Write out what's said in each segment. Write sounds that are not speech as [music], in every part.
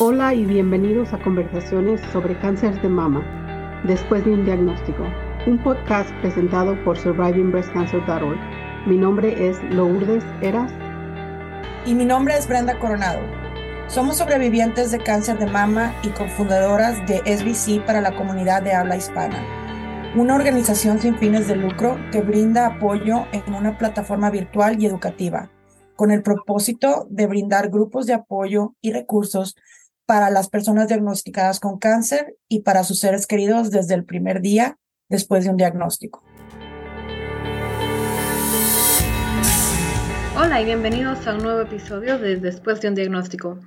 Hola y bienvenidos a conversaciones sobre cáncer de mama después de un diagnóstico, un podcast presentado por survivingbreastcancer.org. Mi nombre es Lourdes Eras. Y mi nombre es Brenda Coronado. Somos sobrevivientes de cáncer de mama y cofundadoras de SBC para la comunidad de habla hispana, una organización sin fines de lucro que brinda apoyo en una plataforma virtual y educativa, con el propósito de brindar grupos de apoyo y recursos para las personas diagnosticadas con cáncer y para sus seres queridos desde el primer día después de un diagnóstico. Hola y bienvenidos a un nuevo episodio de Después de un diagnóstico.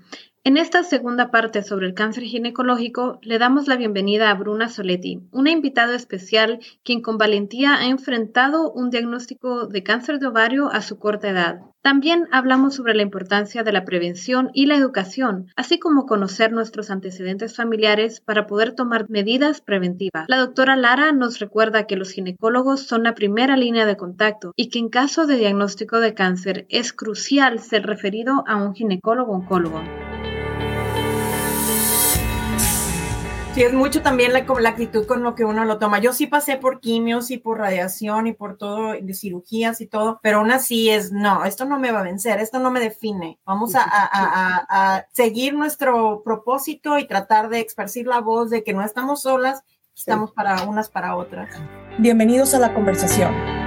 En esta segunda parte sobre el cáncer ginecológico, le damos la bienvenida a Bruna Soletti, una invitada especial quien con valentía ha enfrentado un diagnóstico de cáncer de ovario a su corta edad. También hablamos sobre la importancia de la prevención y la educación, así como conocer nuestros antecedentes familiares para poder tomar medidas preventivas. La doctora Lara nos recuerda que los ginecólogos son la primera línea de contacto y que en caso de diagnóstico de cáncer es crucial ser referido a un ginecólogo oncólogo. Sí, es mucho también la, la actitud con lo que uno lo toma. Yo sí pasé por quimios y por radiación y por todo, de cirugías y todo, pero aún así es, no, esto no me va a vencer, esto no me define. Vamos a, a, a, seguir nuestro propósito y tratar de esparcir la voz de que no estamos solas, estamos para unas para otras. Bienvenidos a la conversación.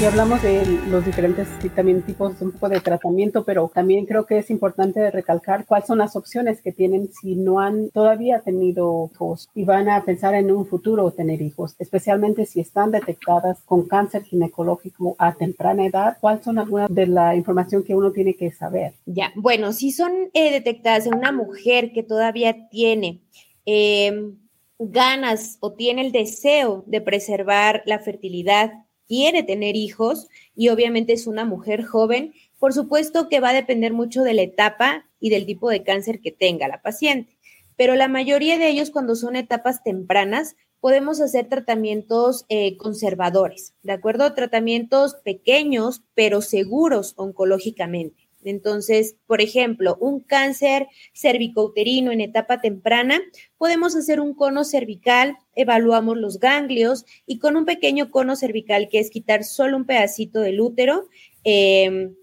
Y hablamos de los diferentes también tipos un poco de tratamiento, pero también creo que es importante recalcar cuáles son las opciones que tienen si no han todavía tenido hijos y van a pensar en un futuro tener hijos, especialmente si están detectadas con cáncer ginecológico a temprana edad. ¿Cuáles son algunas de la información que uno tiene que saber? Ya, bueno, si son eh, detectadas en una mujer que todavía tiene em, ganas o tiene el deseo de preservar la fertilidad quiere tener hijos y obviamente es una mujer joven, por supuesto que va a depender mucho de la etapa y del tipo de cáncer que tenga la paciente. Pero la mayoría de ellos cuando son etapas tempranas podemos hacer tratamientos eh, conservadores, ¿de acuerdo? Tratamientos pequeños pero seguros oncológicamente. Entonces, por ejemplo, un cáncer cervicouterino en etapa temprana, podemos hacer un cono cervical, evaluamos los ganglios y con un pequeño cono cervical, que es quitar solo un pedacito del útero, em,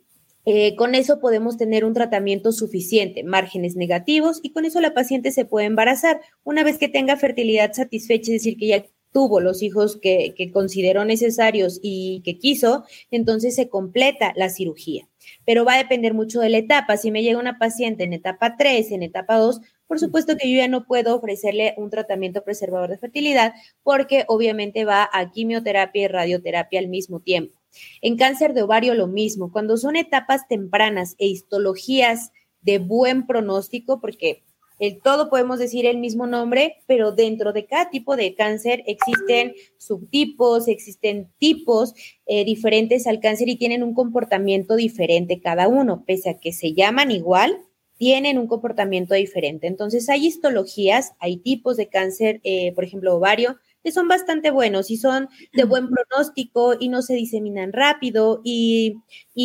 eh, con eso podemos tener un tratamiento suficiente, márgenes negativos, y con eso la paciente se puede embarazar. Una vez que tenga fertilidad satisfecha, es decir, que ya tuvo los hijos que, que consideró necesarios y que quiso, entonces se completa la cirugía pero va a depender mucho de la etapa. Si me llega una paciente en etapa 3, en etapa 2, por supuesto que yo ya no puedo ofrecerle un tratamiento preservador de fertilidad porque obviamente va a quimioterapia y radioterapia al mismo tiempo. En cáncer de ovario lo mismo, cuando son etapas tempranas e histologías de buen pronóstico, porque el todo podemos decir el mismo nombre, pero dentro de cada tipo de cáncer existen subtipos, existen tipos eh, diferentes al cáncer y tienen un comportamiento diferente cada uno, pese a que se llaman igual, tienen un comportamiento diferente. Entonces hay histologías, hay tipos de cáncer, eh, por ejemplo, ovario, que son bastante buenos y son de buen pronóstico y no se diseminan rápido y,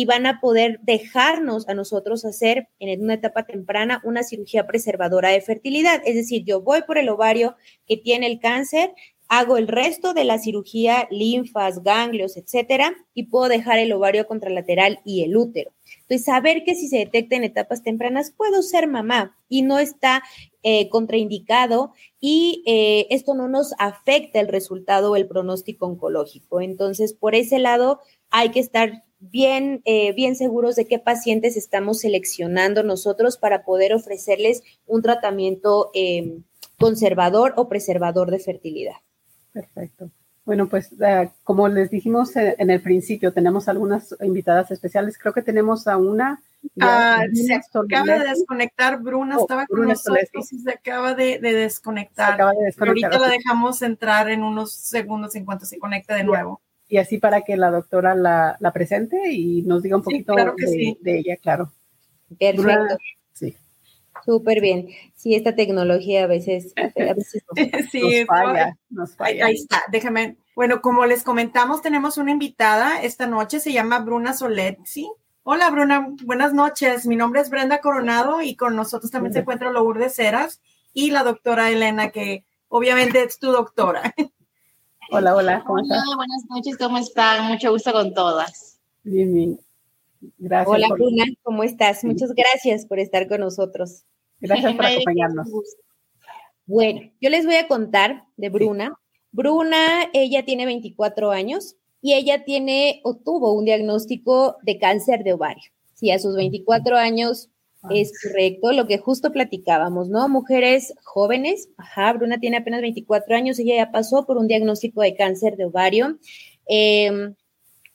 van a poder dejarnos a nosotros hacer en una etapa temprana una cirugía preservadora de fertilidad. Es decir, yo voy por el ovario que tiene el cáncer, hago el resto de la cirugía, linfas, ganglios, etcétera, y puedo dejar el ovario contralateral y el útero. Entonces, saber que si se detecta en etapas tempranas, puedo ser mamá y no está eh, contraindicado y eh, esto no nos afecta el resultado o el pronóstico oncológico. Entonces, por ese lado, hay que estar bien, eh, bien seguros de qué pacientes estamos seleccionando nosotros para poder ofrecerles un tratamiento em, conservador o preservador de fertilidad. Perfecto. Bueno, pues como les dijimos en el principio, tenemos algunas invitadas especiales. Creo que tenemos a una Ah, se acaba de desconectar, Bruna oh, estaba con nosotros y se acaba de, desconectar. Ahorita la dejamos entrar en unos segundos en cuanto se conecte de nuevo. Y así para que la doctora la, presente y nos diga un poquito de, ella, claro. Perfecto. sí. Súper bien. Sí, esta tecnología a veces, a veces [laughs] nos, falla, nos falla. Ahí, está, déjame. Bueno, como les comentamos, tenemos una invitada esta noche, se llama Bruna Soletzi Hola Bruna, buenas noches. Mi nombre es Brenda Coronado y con nosotros también se encuentra Lourdes Ceras y la doctora Elena, que obviamente es tu doctora. [laughs] Hola, hola, ¿cómo estás? Hola, buenas noches, ¿cómo están? Mucho gusto con todas. Bien, bien. Gracias. Hola, por- Bruna, ¿cómo estás? Muchas gracias por estar con nosotros. Gracias por [laughs] acompañarnos. Bueno, yo les voy a contar de Bruna. Bruna, ella tiene 24 años y ella tiene o tuvo un diagnóstico de cáncer de ovario. Sí, a sus 24 años es correcto, lo que justo platicábamos, ¿no? Mujeres jóvenes, ajá, Bruna tiene apenas 24 años, ella ya pasó por un diagnóstico de cáncer de ovario. Eh,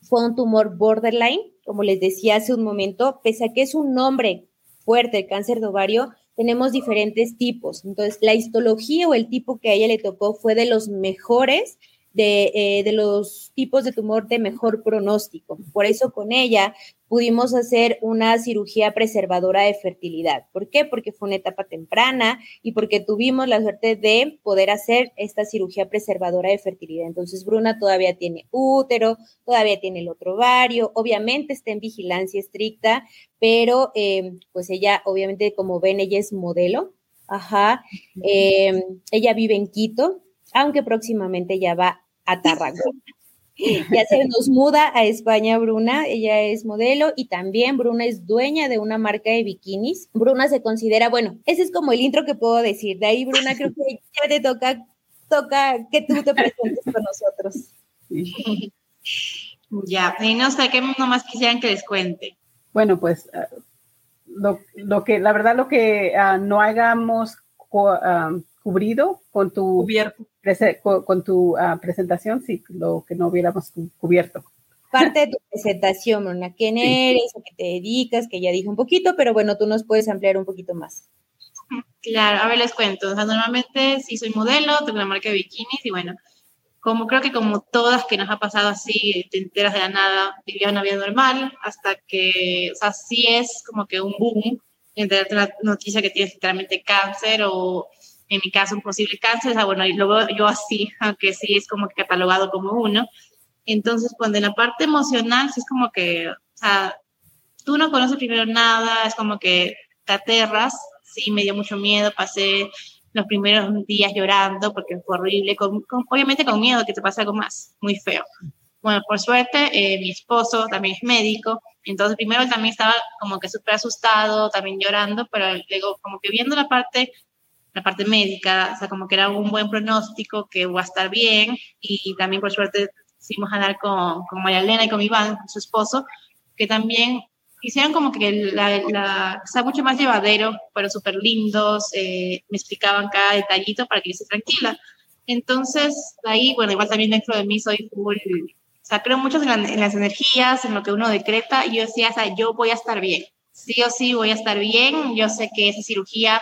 fue un tumor borderline, como les decía hace un momento, pese a que es un nombre fuerte, el cáncer de ovario, tenemos diferentes tipos. Entonces, la histología o el tipo que a ella le tocó fue de los mejores, de, eh, de los tipos de tumor de mejor pronóstico. Por eso con ella pudimos hacer una cirugía preservadora de fertilidad. ¿Por qué? Porque fue una etapa temprana y porque tuvimos la suerte de poder hacer esta cirugía preservadora de fertilidad. Entonces, Bruna todavía tiene útero, todavía tiene el otro ovario, obviamente está en vigilancia estricta, pero eh, pues ella, obviamente, como ven, ella es modelo. Ajá. Eh, ella vive en Quito, aunque próximamente ya va a Tarragona. Ya se nos muda a España Bruna, ella es modelo y también Bruna es dueña de una marca de bikinis. Bruna se considera, bueno, ese es como el intro que puedo decir. De ahí, Bruna, creo que ya te toca, toca que tú te presentes con nosotros. Ya, y no sé qué nomás quisieran que les cuente. Bueno, pues ah, lo, lo que, la verdad, lo que ah, no hayamos co- ah, cubrido con tu, Cubierto. Con, tu ah, presentación, sí, lo que no hubiéramos cu- cubierto. Parte de tu presentación, Bruna, quién eres, a qué te dedicas, que ya dije un poquito, pero bueno, tú nos puedes ampliar un poquito más. Claro, a ver, les cuento. O sea, normalmente sí soy modelo, tengo una marca de bikinis y bueno, como creo que como todas que nos ha pasado así, te enteras de la nada, vivía una vida normal hasta que, o sea, sí es como que un boom enterarte la noticia que tienes literalmente cáncer o en mi caso un posible cáncer, o sea, bueno, y veo yo así, [laughs] aunque sí es como catalogado como uno. Entonces, cuando en la parte emocional, sí es como que, o sea, tú no conoces primero nada, es como que te aterras, sí, me dio mucho miedo, pasé los primeros días llorando porque fue horrible, con, con- obviamente con miedo que te pase algo más, muy feo. Bueno, por suerte, eh, mi esposo también es médico, entonces primero también estaba como que súper asustado, también llorando, pero luego como que viendo la parte, la parte médica, o sea, como que era un buen pronóstico, que va a estar bien, y también por suerte hicimos hablar con, con María Elena y con Iván, su esposo, que también hicieron como que la, la, o sea, mucho más llevadero, pero súper lindos, eh, me explicaban cada detallito para que yo esté tranquila. Entonces, ahí, bueno, igual también dentro de mí soy full, o sea, creo mucho en, la- en las energías, en lo que uno decreta, y yo decía, o sea, yo voy a estar bien, sí o sí voy a estar bien, yo sé que esa cirugía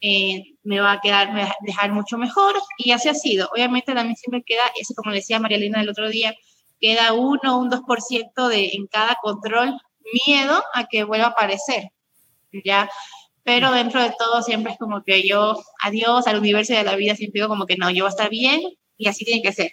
eh, me va a quedar, me va a dejar mucho mejor, y así ha sido. Obviamente también siempre queda, eso como decía María Elena el otro día, queda uno, un 2% de, en cada control, miedo a que vuelva a aparecer, ¿ya? Pero dentro de todo siempre es como que yo, adiós al universo y a la vida, siempre digo como que no, yo voy a estar bien y así tiene que ser.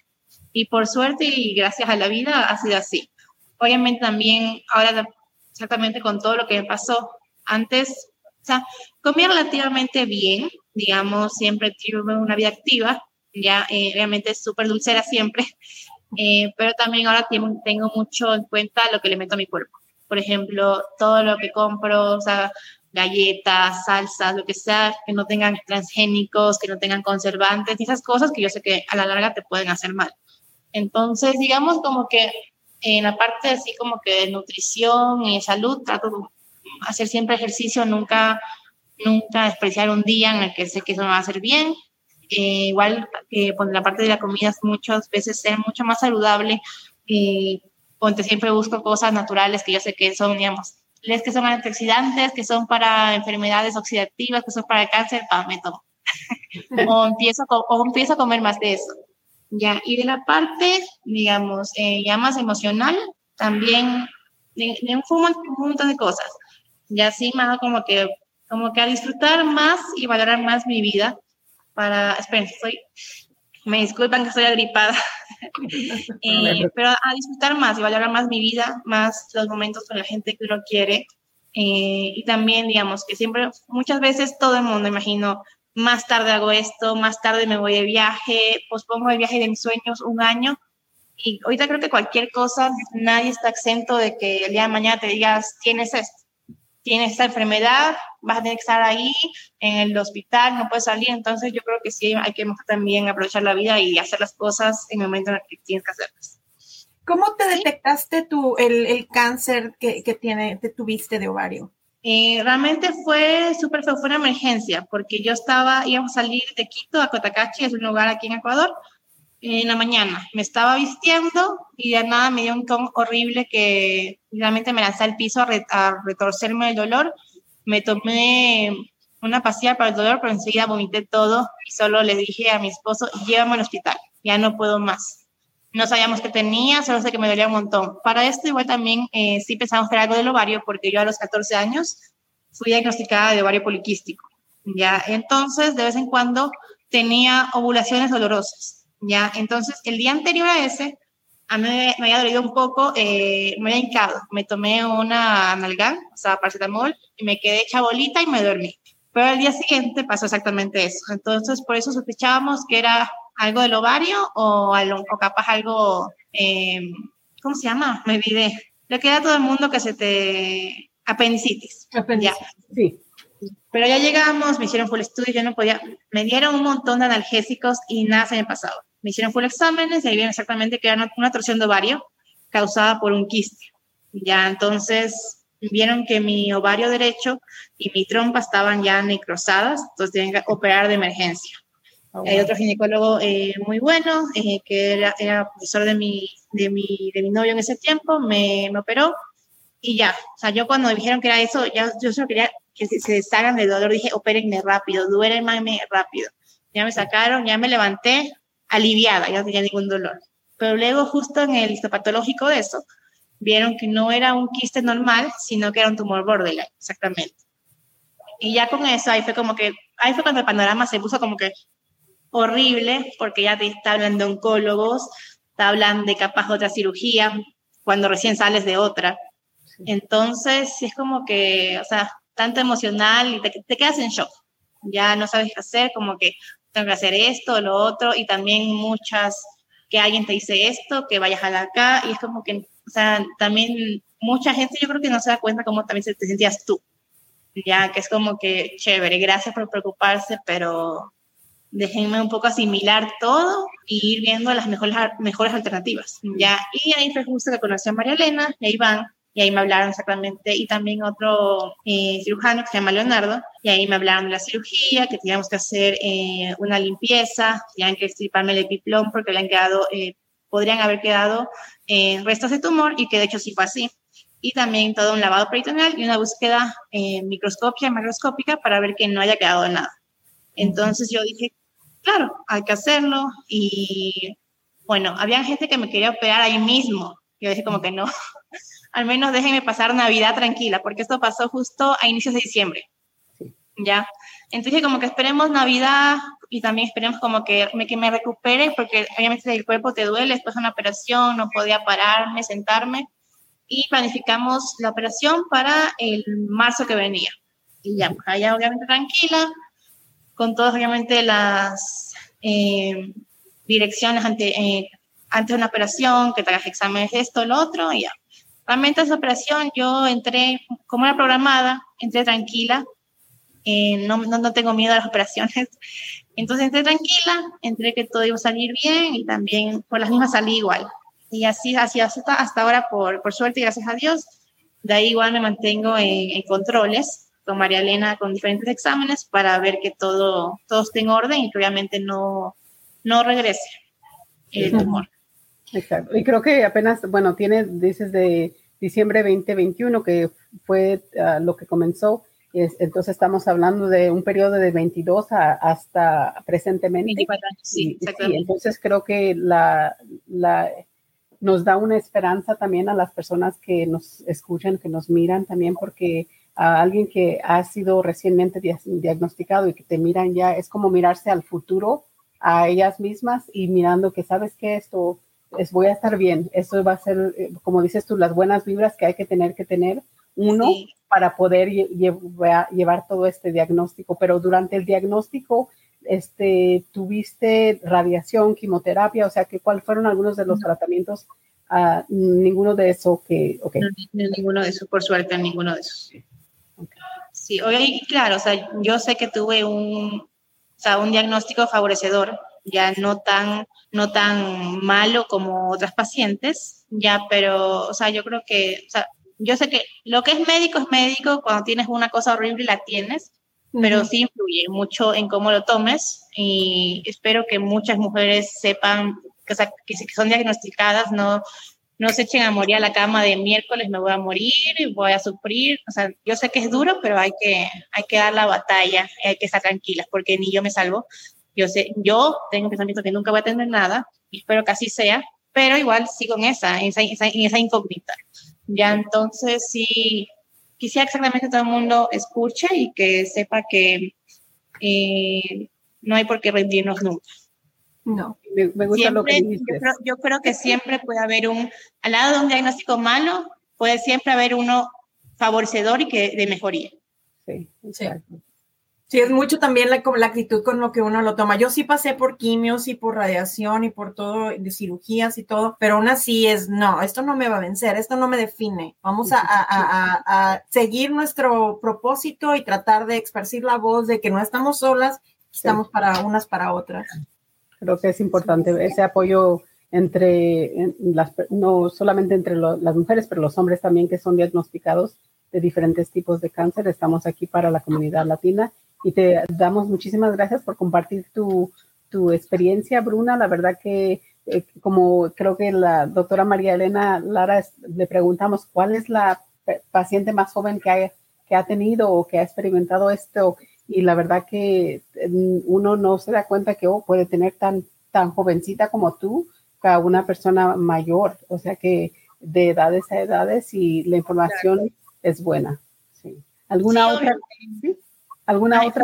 Y por suerte y gracias a la vida ha sido así. Obviamente también ahora exactamente con todo lo que me pasó antes, o sea, comía relativamente bien, digamos, siempre tuve una vida activa, ya eh, obviamente súper dulcera siempre, [laughs] eh, pero también ahora tengo, tengo mucho en cuenta lo que le meto a mi cuerpo. Por ejemplo, todo lo que compro, o sea, galletas, salsas, lo que sea, que no tengan transgénicos, que no tengan conservantes, y esas cosas que yo sé que a la larga te pueden hacer mal. Entonces, digamos como que en la parte así como que de nutrición y salud, trato de hacer siempre ejercicio, nunca, nunca despreciar un día en el que sé que eso me va a hacer bien. Eh, igual que pues, la parte de la comida muchas veces ser mucho más saludable. Eh, siempre busco cosas naturales que yo sé que son, digamos, les que son antioxidantes, que son para enfermedades oxidativas, que son para cáncer, pa, me tomo. [laughs] o, empiezo, o empiezo a comer más de eso. Ya, y de la parte, digamos, eh, ya más emocional, también de, de un, un montón de cosas. Ya sí me hago como que, como que a disfrutar más y valorar más mi vida para, esperen, estoy, Me disculpan que estoy agripada. [laughs] Eh, pero a disfrutar más y valorar más mi vida, más los momentos con la gente que uno quiere. Eh, y también, digamos, que siempre, muchas veces todo el mundo, imagino, más tarde hago esto, más tarde me voy de viaje, pospongo el viaje de mis sueños un año. Y ahorita creo que cualquier cosa, nadie está exento de que el día de mañana te digas, tienes esto tienes esta enfermedad, vas a tener que estar ahí en el hospital, no puedes salir. Entonces yo creo que sí hay que también aprovechar la vida y hacer las cosas en el momento en el que tienes que hacerlas. ¿Cómo te detectaste tú el, el cáncer que, que, tiene, que tuviste de ovario? Eh, realmente fue súper fue una emergencia, porque yo estaba, íbamos a salir de Quito a Cotacachi, es un lugar aquí en Ecuador, en la mañana. Me estaba vistiendo y de nada me dio un ton horrible que realmente me lancé al piso a, retorcerme el dolor. Me tomé una pastilla para el dolor, pero enseguida vomité todo y solo le dije a mi esposo, llévame al hospital, ya no puedo más. No sabíamos qué tenía, solo sé que me dolía un montón. Para esto igual también eh, sí pensamos que era algo del ovario, porque yo a los 14 años fui diagnosticada de ovario poliquístico. Ya, entonces de vez en cuando tenía ovulaciones dolorosas ¿ya? Entonces, el día anterior a ese, a mí me, había dolido un poco, eh, me había hincado, me tomé una analgán, o sea, paracetamol, y me quedé hecha bolita y me dormí. Pero al día siguiente pasó exactamente eso. Entonces, por eso sospechábamos que era algo del ovario o, o capaz algo, eh, ¿cómo se llama? Me olvidé. Le queda a todo el mundo que se te... Apendicitis. Apendicitis, sí. Pero ya llegamos, me hicieron full estudio, yo no podía, me dieron un montón de analgésicos y nada se me pasaba me hicieron full exámenes y ahí vieron exactamente que era una, torsión de ovario causada por un quiste. Ya entonces vieron que mi ovario derecho y mi trompa estaban ya necrosadas, entonces tienen que operar de emergencia. Oh, Hay otro ginecólogo eh, muy bueno, eh, que era, era, profesor de mi, de, mi, de mi novio en ese tiempo, me, me, operó y ya. O sea, yo cuando me dijeron que era eso, ya, yo solo quería que se, se deshagan del dolor, dije, opérenme rápido, duérmenme rápido. Ya me sacaron, ya me levanté, aliviada, ya no tenía ningún dolor. Pero luego, justo en el histopatológico de eso, vieron que no era un quiste normal, sino que era un tumor borderline, exactamente. Y ya con eso, ahí fue como que, ahí fue cuando el panorama se puso como que horrible, porque ya te está hablando de oncólogos, te hablan de capaz otra cirugía, cuando recién sales de otra. Entonces, es como que, o sea, tanto emocional y te, te quedas en shock. Ya no sabes qué hacer, como que tengo que hacer esto, lo otro, y también muchas, que alguien te dice esto, que vayas a la acá, y es como que, o sea, también mucha gente yo creo que no se da cuenta cómo también te sentías tú, ya, que es como que, chévere, gracias por preocuparse, pero déjenme un poco asimilar todo y ir viendo las mejores, mejores alternativas, ya, y ahí fue justo que conocí a María Elena y a Iván, y ahí me hablaron exactamente, y también otro eh, cirujano que se llama Leonardo, y ahí me hablaron de la cirugía, que teníamos que hacer eh, una limpieza, tenían que extirparme el epiplón porque han quedado, eh, podrían haber quedado restos de tumor, y que de hecho sí fue así. Y también todo un lavado peritoneal y una búsqueda microscópica, macroscópica para ver que no haya quedado nada. Entonces yo dije, claro, hay que hacerlo, y bueno, había gente que me quería operar ahí mismo, yo dije como que no, al menos déjenme pasar Navidad tranquila, porque esto pasó justo a inicios de diciembre. ¿Ya? Entonces, como que esperemos Navidad y también esperemos como que me, que me recupere, porque obviamente el cuerpo te duele después de una operación, no podía pararme, sentarme, y planificamos la operación para el marzo que venía. Y ya, pues allá obviamente tranquila, con todas obviamente las eh, direcciones ante, eh, antes de una operación, que te hagas exámenes esto, lo otro, y ya. Realmente esa operación yo entré, como era programada, entré tranquila, eh, no, no, tengo miedo a las operaciones. Entonces entré tranquila, entré que todo iba a salir bien y también por las mismas salí igual. Y así, así hasta, hasta ahora, por, por suerte y gracias a Dios, de ahí igual me mantengo en, en, controles con María Elena con diferentes exámenes para ver que todo, todo esté en orden y que obviamente no, no regrese el tumor. Exacto. Y creo que apenas, bueno, tiene, dices de diciembre 2021, que fue ah, lo que comenzó. entonces estamos hablando de un periodo de 22 hasta presentemente. 24 años, sí, exactamente. entonces creo que la, la, nos da una esperanza también a las personas que nos escuchan, que nos miran también, porque a alguien que ha sido recientemente diagnosticado y que te miran ya, es como mirarse al futuro a ellas mismas y mirando que sabes que esto es, voy a estar bien. Eso va a ser, eh, como dices tú, las buenas vibras que hay que tener que tener uno para poder llevar todo este diagnóstico. Pero durante el diagnóstico, este, tuviste radiación, quimioterapia, o sea, que cuáles fueron algunos de los tratamientos, uh, ninguno de eso que, okay. no, ninguno de eso, por suerte, ninguno de esos. Sí, hoy, claro, o sea, yo sé que tuve un, sea, un diagnóstico favorecedor, ya no tan, no tan malo como otras pacientes, ya, pero, o sea, yo creo que, o sea, yo sé que lo que es médico es médico, cuando tienes una cosa horrible la tienes, pero sí influye mucho en cómo lo tomes y espero que muchas mujeres sepan que, que, son diagnosticadas, no, no se echen a morir a la cama de miércoles, me voy a morir, voy a sufrir. O sea, yo sé que es duro, pero hay que, hay que dar la batalla, hay que estar tranquilas, porque ni yo me salvo. Yo sé, yo tengo pensamiento que nunca voy a tener nada, y espero que así sea, pero igual sigo en esa, en esa, en esa incógnita. Ya entonces sí, quisiera exactamente todo el mundo escuche y que sepa que eh, no hay por qué rendirnos nunca. No, me, gusta lo que dices. Yo creo, yo creo, que siempre puede haber un, al lado de un diagnóstico malo, puede siempre haber uno favorecedor y que de mejoría. Sí, exacto. Sí, es mucho también la, la actitud con lo que uno lo toma. Yo sí pasé por quimios y por radiación y por todo, de cirugías y todo, pero aún así es, no, esto no me va a vencer, esto no me define. Vamos a, a, a, seguir nuestro propósito y tratar de esparcir la voz de que no estamos solas, estamos para unas para otras. Creo que es importante ese apoyo entre las, no solamente entre las mujeres, pero los hombres también que son diagnosticados de diferentes tipos de cáncer. Estamos aquí para la comunidad latina y te damos muchísimas gracias por compartir tu, tu experiencia, Bruna. La verdad que, eh, como creo que la doctora María Elena Lara le preguntamos, ¿cuál es la paciente más joven que ha, que ha tenido o que ha experimentado esto? Y la verdad que mm, uno no se da cuenta que oh, puede tener tan, tan jovencita como tú a una persona mayor, o sea que de edades a edades y la información es buena. Sí. ¿Alguna otra? ¿Sí? ¿Alguna otra?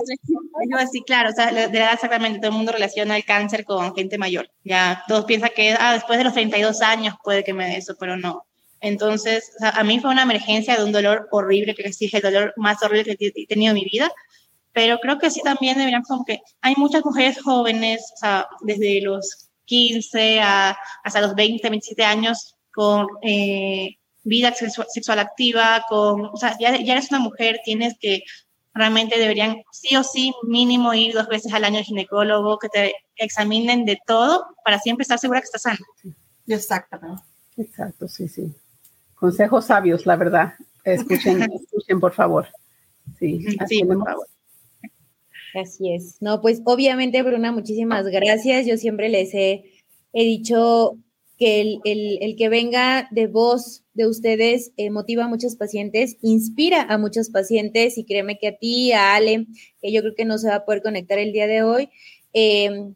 Yo así, claro, o sea, de edad exactamente, todo el mundo relaciona el cáncer con gente mayor. Ya todos piensan que ah, después de los 32 años puede que me dé eso, pero no. Entonces, o sea, a mí fue una emergencia de un dolor horrible, que sí es el dolor más horrible que he tenido en mi vida, pero creo que sí también deberían, como que hay muchas mujeres jóvenes, o sea, desde los 15 a, hasta los 20, 27 años, con eh, vida sexual, activa, con, o sea, ya, ya eres una mujer, tienes que realmente deberían sí o sí mínimo ir dos veces al año al ginecólogo, que te examinen de todo para siempre estar segura que estás sana. Exactamente. Exacto, sí, sí. Consejos sabios, la verdad. Escuchen, [laughs] escuchen, por favor. Sí, así por favor. Así es. No, pues obviamente, Bruna, muchísimas gracias. Yo siempre les he, he dicho que el, el, el, que venga de voz de ustedes eh, motiva a muchos pacientes, inspira a muchos pacientes y créeme que a ti, a Ale, que yo creo que no se va a poder conectar el día de hoy, eh,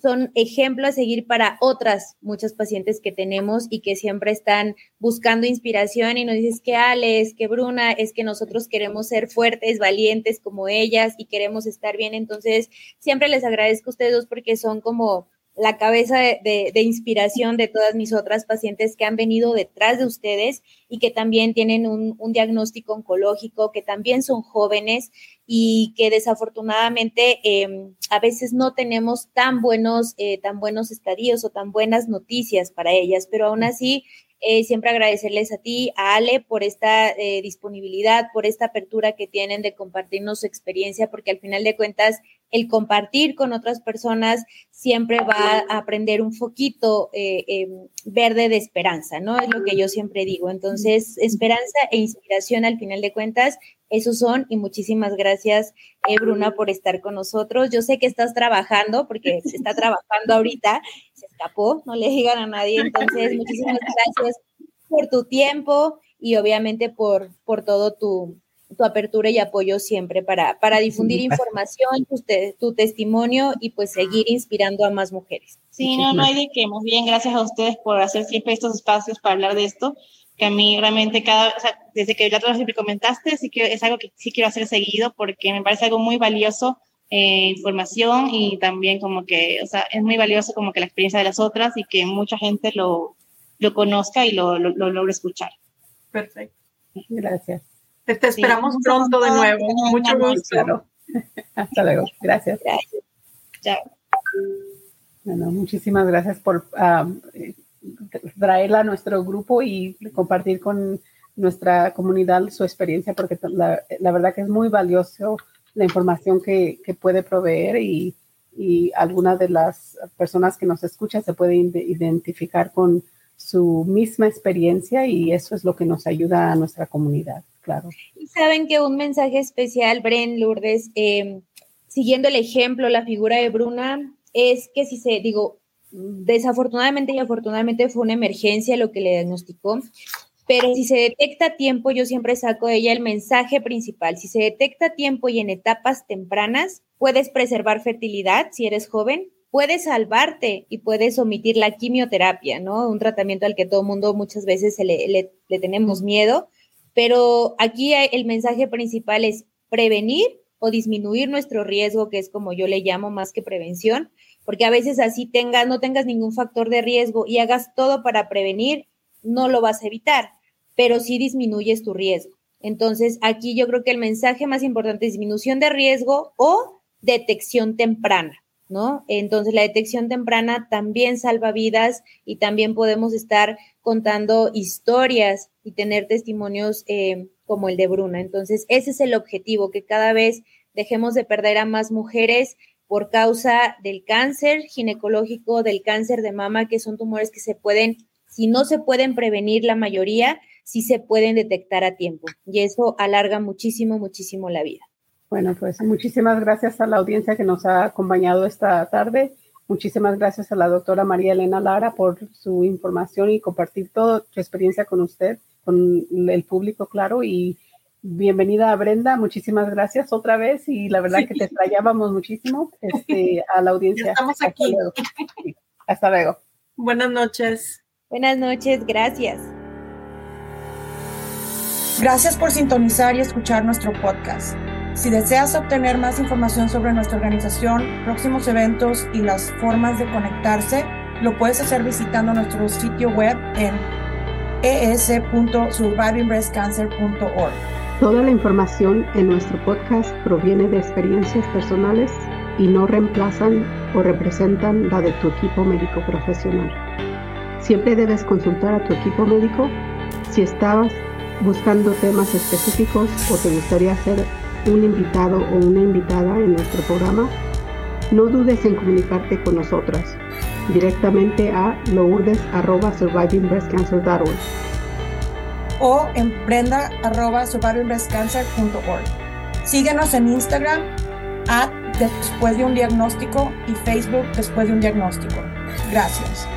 son ejemplos a seguir para otras muchas pacientes que tenemos y que siempre están buscando inspiración y nos dices que Ale, es que Bruna, es que nosotros queremos ser fuertes, valientes como ellas y queremos estar bien. Entonces, siempre les agradezco a ustedes dos porque son como la cabeza de, inspiración de todas mis otras pacientes que han venido detrás de ustedes y que también tienen un, diagnóstico oncológico, que también son jóvenes y que desafortunadamente em, a veces no tenemos tan buenos, eh, tan buenos estadios o tan buenas noticias para ellas, pero aún así eh, siempre agradecerles a ti, a Ale, por esta eh, disponibilidad, por esta apertura que tienen de compartirnos su experiencia, porque al final de cuentas, el compartir con otras personas siempre va a aprender un foquito eh, em, verde de esperanza, ¿no? Es lo que yo siempre digo. Entonces, esperanza e inspiración al final de cuentas, esos son. Y muchísimas gracias, Bruna, por estar con nosotros. Yo sé que estás trabajando, porque se está trabajando ahorita, se escapó, no le digan a nadie. Entonces, muchísimas gracias por tu tiempo y obviamente por, por todo tu, tu apertura y apoyo siempre para, para difundir información, tu, tu, testimonio y pues seguir inspirando a más mujeres. Sí, no, no hay de qué. Muy bien, gracias a ustedes por hacer siempre estos espacios para hablar de esto, que a mí realmente cada, o sea, desde que ya lo siempre comentaste, sí que es algo que sí quiero hacer seguido porque me parece algo muy valioso eh, información y también como que, o sea, es muy valioso como que la experiencia de las otras y que mucha gente lo, lo conozca y lo, lo, lo logre escuchar. Perfecto. Gracias. Te, te esperamos Sí. pronto de nuevo. Mucho gusto. Claro. Hasta luego. Gracias. Gracias. Chao. Bueno, muchísimas gracias por um, traerla a nuestro grupo y compartir con nuestra comunidad su experiencia, porque la, la verdad que es muy valioso la información que, que puede proveer y, y algunas de las personas que nos escuchan se pueden ide- identificar con su misma experiencia y eso es lo que nos ayuda a nuestra comunidad, claro. Saben que un mensaje especial, Bren Lourdes, eh, siguiendo el ejemplo, la figura de Bruna, es que si se, digo, desafortunadamente y afortunadamente fue una emergencia lo que le diagnosticó, pero si se detecta a tiempo, yo siempre saco de ella el mensaje principal. Si se detecta a tiempo y en etapas tempranas, puedes preservar fertilidad si eres joven, puedes salvarte y puedes omitir la quimioterapia, ¿no? Un tratamiento al que todo mundo muchas veces se le, tenemos miedo, pero aquí el mensaje principal es prevenir o disminuir nuestro riesgo, que es como yo le llamo más que prevención, porque a veces así tengas, no tengas ningún factor de riesgo y hagas todo para prevenir, no lo vas a evitar, pero sí disminuyes tu riesgo. Entonces, aquí yo creo que el mensaje más importante es disminución de riesgo o detección temprana, ¿no? Entonces, la detección temprana también salva vidas y también podemos estar contando historias y tener testimonios eh, como el de Bruna. Entonces, ese es el objetivo, que cada vez dejemos de perder a más mujeres por causa del cáncer ginecológico, del cáncer de mama, que son tumores que se pueden, si no se pueden prevenir la mayoría, sí se pueden detectar a tiempo. Y eso alarga muchísimo, muchísimo la vida. Bueno, pues muchísimas gracias a la audiencia que nos ha acompañado esta tarde. Muchísimas gracias a la doctora María Elena Lara por su información y compartir toda su experiencia con usted, con el público, claro. Y bienvenida a Brenda. Muchísimas gracias otra vez. Y la verdad que te extrañábamos muchísimo este, a la audiencia. Ya estamos Hasta aquí. luego. Sí, Hasta luego. Buenas noches. Buenas noches, gracias. Gracias por sintonizar y escuchar nuestro podcast. Si deseas obtener más información sobre nuestra organización, próximos eventos y las formas de conectarse, lo puedes hacer visitando nuestro sitio web en es.survivingbreastcancer.org. Toda la información en nuestro podcast proviene de experiencias personales y no reemplazan o representan la de tu equipo médico profesional. Siempre debes consultar a tu equipo médico si estabas buscando temas específicos o te gustaría ser un invitado o una invitada en nuestro programa. No dudes en comunicarte con nosotras directamente a lourdes.survivingbreastcancer.org. o en prenda.survivingbreastcancer.org. Síguenos en Instagram, at después de un diagnóstico y Facebook después de un diagnóstico. Gracias.